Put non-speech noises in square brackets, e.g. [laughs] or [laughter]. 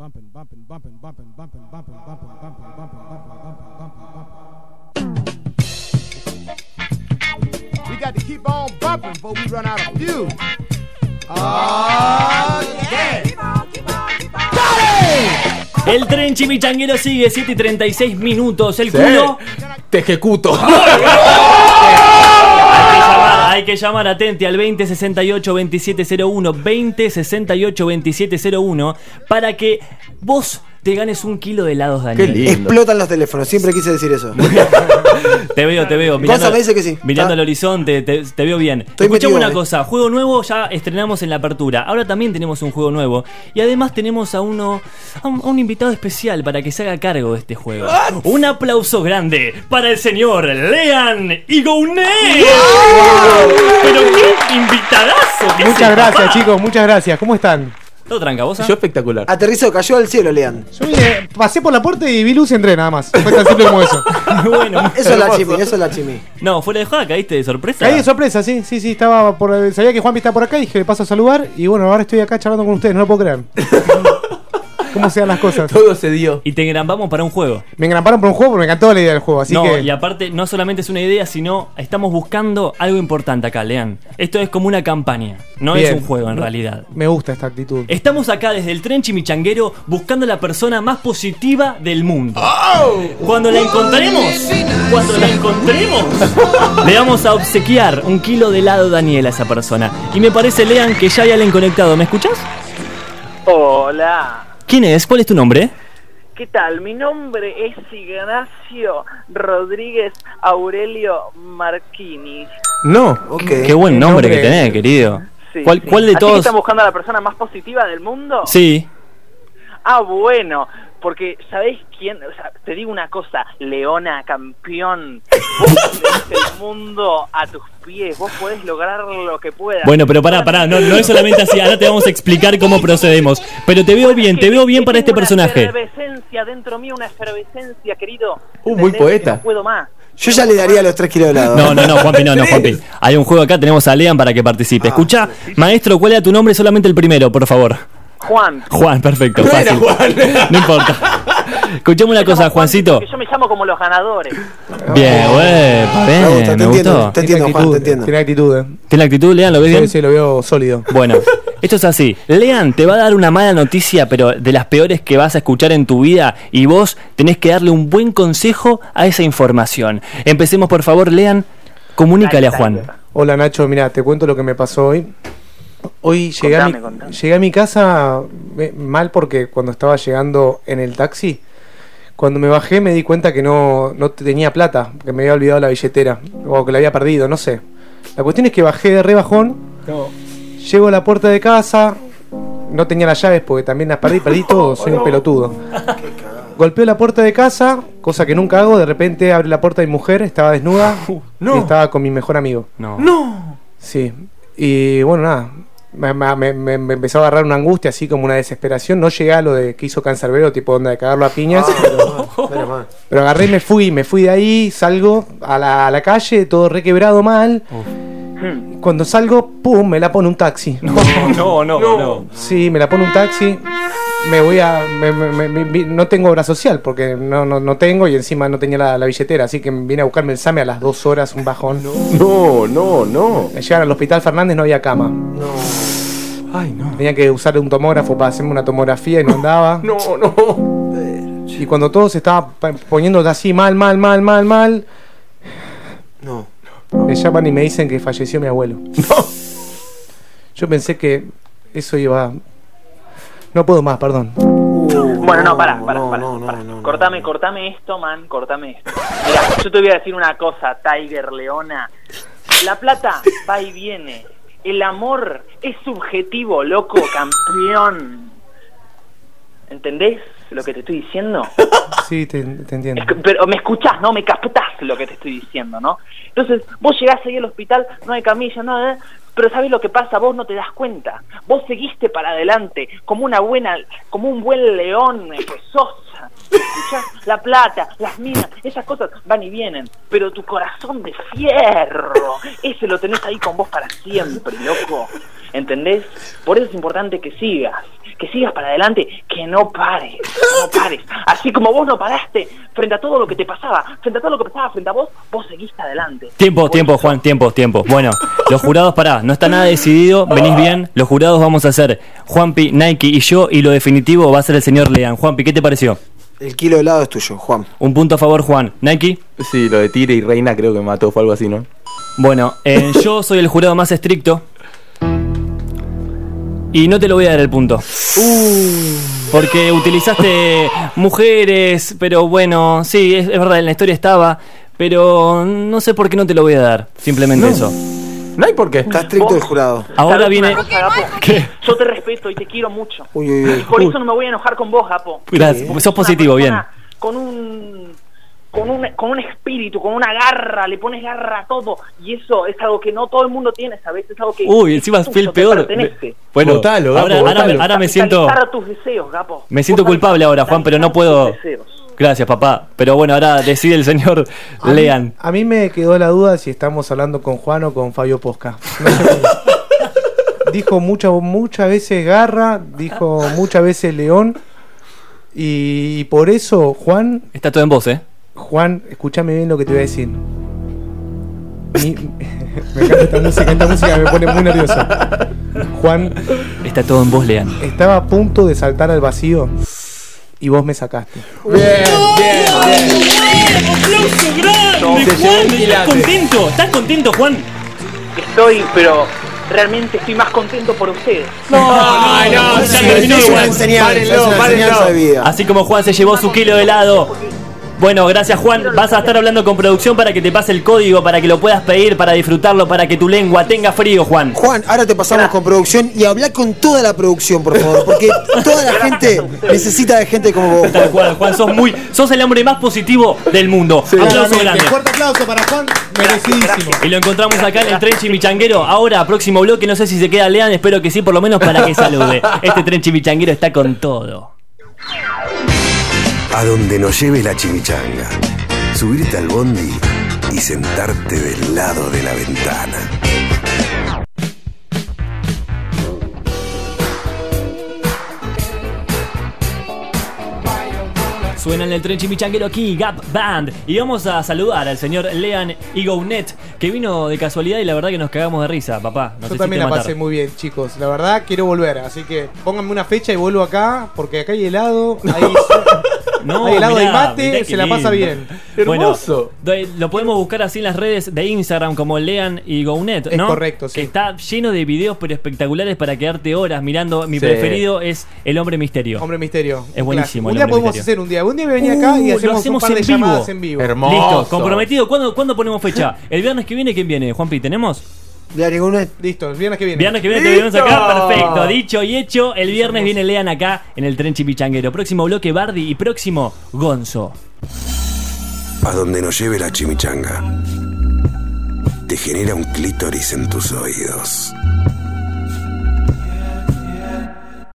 bumping, bumping, bumping, bumping, bumping, bumping, bumping, bumping, bumping, bumping, bumping, bumping, bumping. We got to keep on bumping before we run out of fuel. Oh, yeah. El tren chimichanguero sigue 7 y 36 minutos. El culo. Te ejecuto. Hay que llamar atente al 2068-2701, 2068-2701, para que vos te ganes un kilo de helados, Daniel. Explotan los teléfonos, siempre quise decir eso. [laughs] Te veo, te veo. Gonza me dice que sí. Mirando Ah. al horizonte, te, te veo bien. Estoy Escuchame metido, una eh. cosa, juego nuevo ya estrenamos en la apertura. Ahora también tenemos un juego nuevo. Y además tenemos a uno, a un, a un invitado especial para que se haga cargo de este juego. Un aplauso grande para el señor Lean Igouné. Pero qué invitadazo. ¿qué Muchas gracias, papá? chicos, muchas gracias. ¿Cómo están? Todo tranca, vos. ah? Yo espectacular. Aterrizó, cayó al cielo, Lean. Yo vine, pasé por la puerta y vi luz y entré nada más. Fue tan simple como eso. [laughs] bueno, Eso es la chimi, eso es la chimi. no, fuera de joda, caíste de sorpresa. Caí de sorpresa, sí, sí, sí, estaba por. Sabía que Juanpi está por acá y dije, le paso a saludar. Y bueno, ahora estoy acá charlando con ustedes, no lo puedo creer. [laughs] ¿Cómo sean las cosas? [laughs] Todo se dio. Y te engrambamos para un juego. Me engramparon por un juego porque me encantó la idea del juego, así no, que. y aparte, no solamente es una idea, sino estamos buscando algo importante acá, Lean. Esto es como una campaña, no es un juego en No, realidad. Me gusta esta actitud. Estamos acá desde el tren chimichanguero buscando a la persona más positiva del mundo. Cuando la encontremos, cuando la encontremos, [laughs] le vamos a obsequiar un kilo de helado Daniel a esa persona. Y me parece, Lean, que ya hay alguien conectado. ¿Me escuchás? Hola, ¿Quién es? ¿Cuál es tu nombre? ¿qué tal? Mi nombre es Ignacio Rodríguez Aurelio Marquini. No. Ok. Qué buen nombre, nombre- que tenés, querido. Sí, ¿Cuál, sí. cuál de ¿Así que todos? están buscando a la persona más positiva del mundo? Sí. Ah, bueno, porque ¿sabés quién? O sea, te digo una cosa, Leona, campeón. Vos tenés el mundo a tus pies, vos podés lograr lo que puedas. Bueno, pero pará, pará, no, no es solamente así, ahora te vamos a explicar cómo procedemos. Pero te veo bien, te veo bien para este personaje. Una efervescencia dentro mío, una efervescencia, querido. Uh, muy poeta. No puedo más. Yo ya le daría los 3 kilos de helado. No, no, no, Juanpi, no, no, Juanpi. Hay un juego acá, tenemos a Lean para que participe. Escucha, maestro, ¿cuál era tu nombre? Solamente el primero, por favor. Juan. Juan, perfecto, No fácil. Juan. No importa. Escuchame una Me cosa, llamo Juan Juancito. Yo me llamo como los ganadores. Bien, güey, Me gusta, bien, te me entiendo, gustó. te entiendo, Juan, te entiendo. Tiene actitud, eh. ¿Tiene actitud, Lean? ¿Lo ves Sí, bien? sí, lo veo sólido. Bueno, esto es así. Lean te va a dar una mala noticia, pero de las peores que vas a escuchar en tu vida, y vos tenés que darle un buen consejo a esa información. Empecemos, por favor, Lean. Comunícale a Juan. Hola Nacho, mira, te cuento lo que me pasó hoy. Hoy llegué, a, mi, Contame, llegué a mi casa eh, mal porque cuando estaba llegando en el taxi, cuando me bajé me di cuenta que no, no tenía plata, que me había olvidado la billetera, o que la había perdido, no sé. La cuestión es que bajé de rebajón, llego a la puerta de casa, no tenía las llaves porque también las perdí, perdí todo, [laughs] soy un pelotudo. [laughs] Golpeo la puerta de casa, cosa que nunca hago, de repente abre la puerta de mi mujer, estaba desnuda [laughs] no. y estaba con mi mejor amigo. No. No. Sí, y bueno, nada, me, me- me- me empezó a agarrar una angustia, así como una desesperación. No llegué a lo de que hizo Cancerbero, tipo onda de cagarlo a piñas, pero, mal. pero agarré y me fui, me fui de ahí, salgo a la, a la calle, todo requebrado mal. Cuando salgo, pum, me la pone un taxi. No, no, no. [laughs] Sí, me la pone un taxi. Me voy a. me- me- me- no tengo obra social porque no, no, no tengo y encima no tenía la, la billetera. Así que vine a buscarme el SAME a las dos horas, un bajón. No, no, no. Me llegaron al hospital Fernández, no había cama. Ay, no. Tenía que usar un tomógrafo para hacerme una tomografía y no andaba. No, no. Y cuando todo se estaba poniendo así mal, mal, mal, mal, mal, No. me llaman y me dicen que falleció mi abuelo. Yo pensé que eso iba. No puedo más, perdón. Bueno, no, pará, pará, no, pará. no, no, pará. no, no. cortame, cortame esto, man, cortame esto. Mira, yo te voy a decir una cosa, Tiger Leona. La plata va y viene. El amor es subjetivo, loco, campeón. ¿Entendés lo que te estoy diciendo? [laughs] Sí, te, te entiendo. Es pero me escuchás, ¿no? Me captás lo que te estoy diciendo, ¿no? Entonces, vos llegás ahí al hospital, no hay camilla, no, ¿eh? pero ¿sabés lo que pasa? Vos no te das cuenta. Vos seguiste para adelante como una buena, como un buen león que sos. La plata, las minas, esas cosas van y vienen. Pero tu corazón de fierro, ese lo tenés ahí con vos para siempre, loco. ¿Entendés? Por eso es importante que sigas, que sigas para adelante, que no pares, no pares. Así como vos no paraste frente a todo lo que te pasaba, frente a todo lo que pasaba frente a vos, vos seguiste adelante. Tiempo, tiempo, Juan, tiempo, tiempo. Bueno, los jurados, pará, no está nada decidido, venís bien. Los jurados vamos a hacer Juanpi, Nike y yo, y lo definitivo va a ser el señor Lean. Juanpi, ¿qué te pareció? El kilo de helado es tuyo, Juan. Un punto a favor, Juan. Nike. Sí, lo de Tigre y Reina creo que mató, fue algo así, ¿no? Bueno, eh, [laughs] yo soy el jurado más estricto. Y no te lo voy a dar el punto. Porque utilizaste mujeres, pero bueno, sí, es, es verdad, en la historia estaba. Pero no sé por qué no te lo voy a dar. Simplemente eso. No hay por qué. Está estricto el jurado. Ahora ¿Sabes viene. [laughs] Yo te respeto y te quiero mucho. Uy, uy, por eso no me voy a enojar con vos, Gapo. Gracias, porque sos positivo, bien. Con un, con un con un espíritu, con una garra, le pones garra a todo. Y eso es algo que no todo el mundo tiene, ¿sabes? Es algo que. Uy, encima fui el peor. Bueno, Votalo, ahora, Gapo, ahora ahora me siento. Tus deseos, Gapo. Me siento culpable ahora, Juan, pero no puedo- tus deseos. Gracias, papá. Pero bueno, ahora decide el señor [laughs] A mí- Lean. A mí me quedó la duda si estamos hablando con Juan o con Fabio Posca. No sé cómo. dijo muchas muchas veces Garra, dijo muchas veces León. Y, por eso, Juan, Está todo en voz, ¿eh? Juan, escúchame bien lo que te voy a decir. Mi- [laughs] me encanta esta música, esta música me pone muy nervioso. Juan, Está todo en voz, Lean. estaba a punto de saltar al vacío y vos me sacaste. Bien, bien, bien. ¡Aplauso grande, un ¿Estás contento? ¿Estás contento, Juan? Estoy, pero realmente estoy más contento por ustedes. Ay, no, ya Sí, terminó es una igual. Así como Juan se llevó su kilo de helado. Bueno, gracias Juan. Vas a estar hablando con producción para que te pase el código, para que lo puedas pedir, para disfrutarlo, para que tu lengua tenga frío, Juan. Juan, ahora te pasamos con producción y habla con toda la producción, por favor, porque toda la gente necesita de gente como vos. Tal cual, Juan, sos muy, sos el hombre más positivo del mundo. Aplauso Claramente. grande. Fuerte aplauso para Juan, merecidísimo. Y lo encontramos acá en el tren chimichanguero. Ahora, próximo bloque, no sé si se queda Lean, espero que sí, por lo menos para que salude. Este tren chimichanguero está con todo. A donde nos lleve la chimichanga. Subirte al bondi y sentarte del lado de la ventana. Suena en el tren chimichanguero aquí, Gap Band. Y vamos a saludar al señor Lean Igounet, que vino de casualidad y la verdad que nos cagamos de risa, papá. Nos Yo también la matar. pasé muy bien, chicos. La verdad, quiero volver. Así que pónganme una fecha y vuelvo acá. Porque acá hay helado. Hay, [laughs] No, hay helado mirá, de mate. mirá qué se la pasa lindo. bien. Hermoso. Lo podemos buscar así en las redes de Instagram como Lean y Gounet, Es ¿no? correcto, sí. Que está lleno de videos pero espectaculares para quedarte horas mirando. Mi Sí. preferido es El Hombre Misterio. Hombre misterio. Es un buenísimo, clásico. Un el día Hombre podemos Misterio. hacer un día. Un día me venía acá y Uh, lo hacemos, hacemos un par de en vivo. llamadas en vivo. Hermoso. Listo, comprometido. ¿Cuándo, ¿Cuándo ponemos fecha? ¿El viernes que viene quién viene? Juanpi, ¿tenemos? Listo, el viernes que viene. Viernes que viene te ¡Listo! vemos acá, perfecto. Dicho y hecho, el viernes viene Lean acá en el tren chipichanguero. Próximo bloque Bardi y próximo Gonzo. A donde nos lleve la chimichanga. Te genera un clítoris en tus oídos.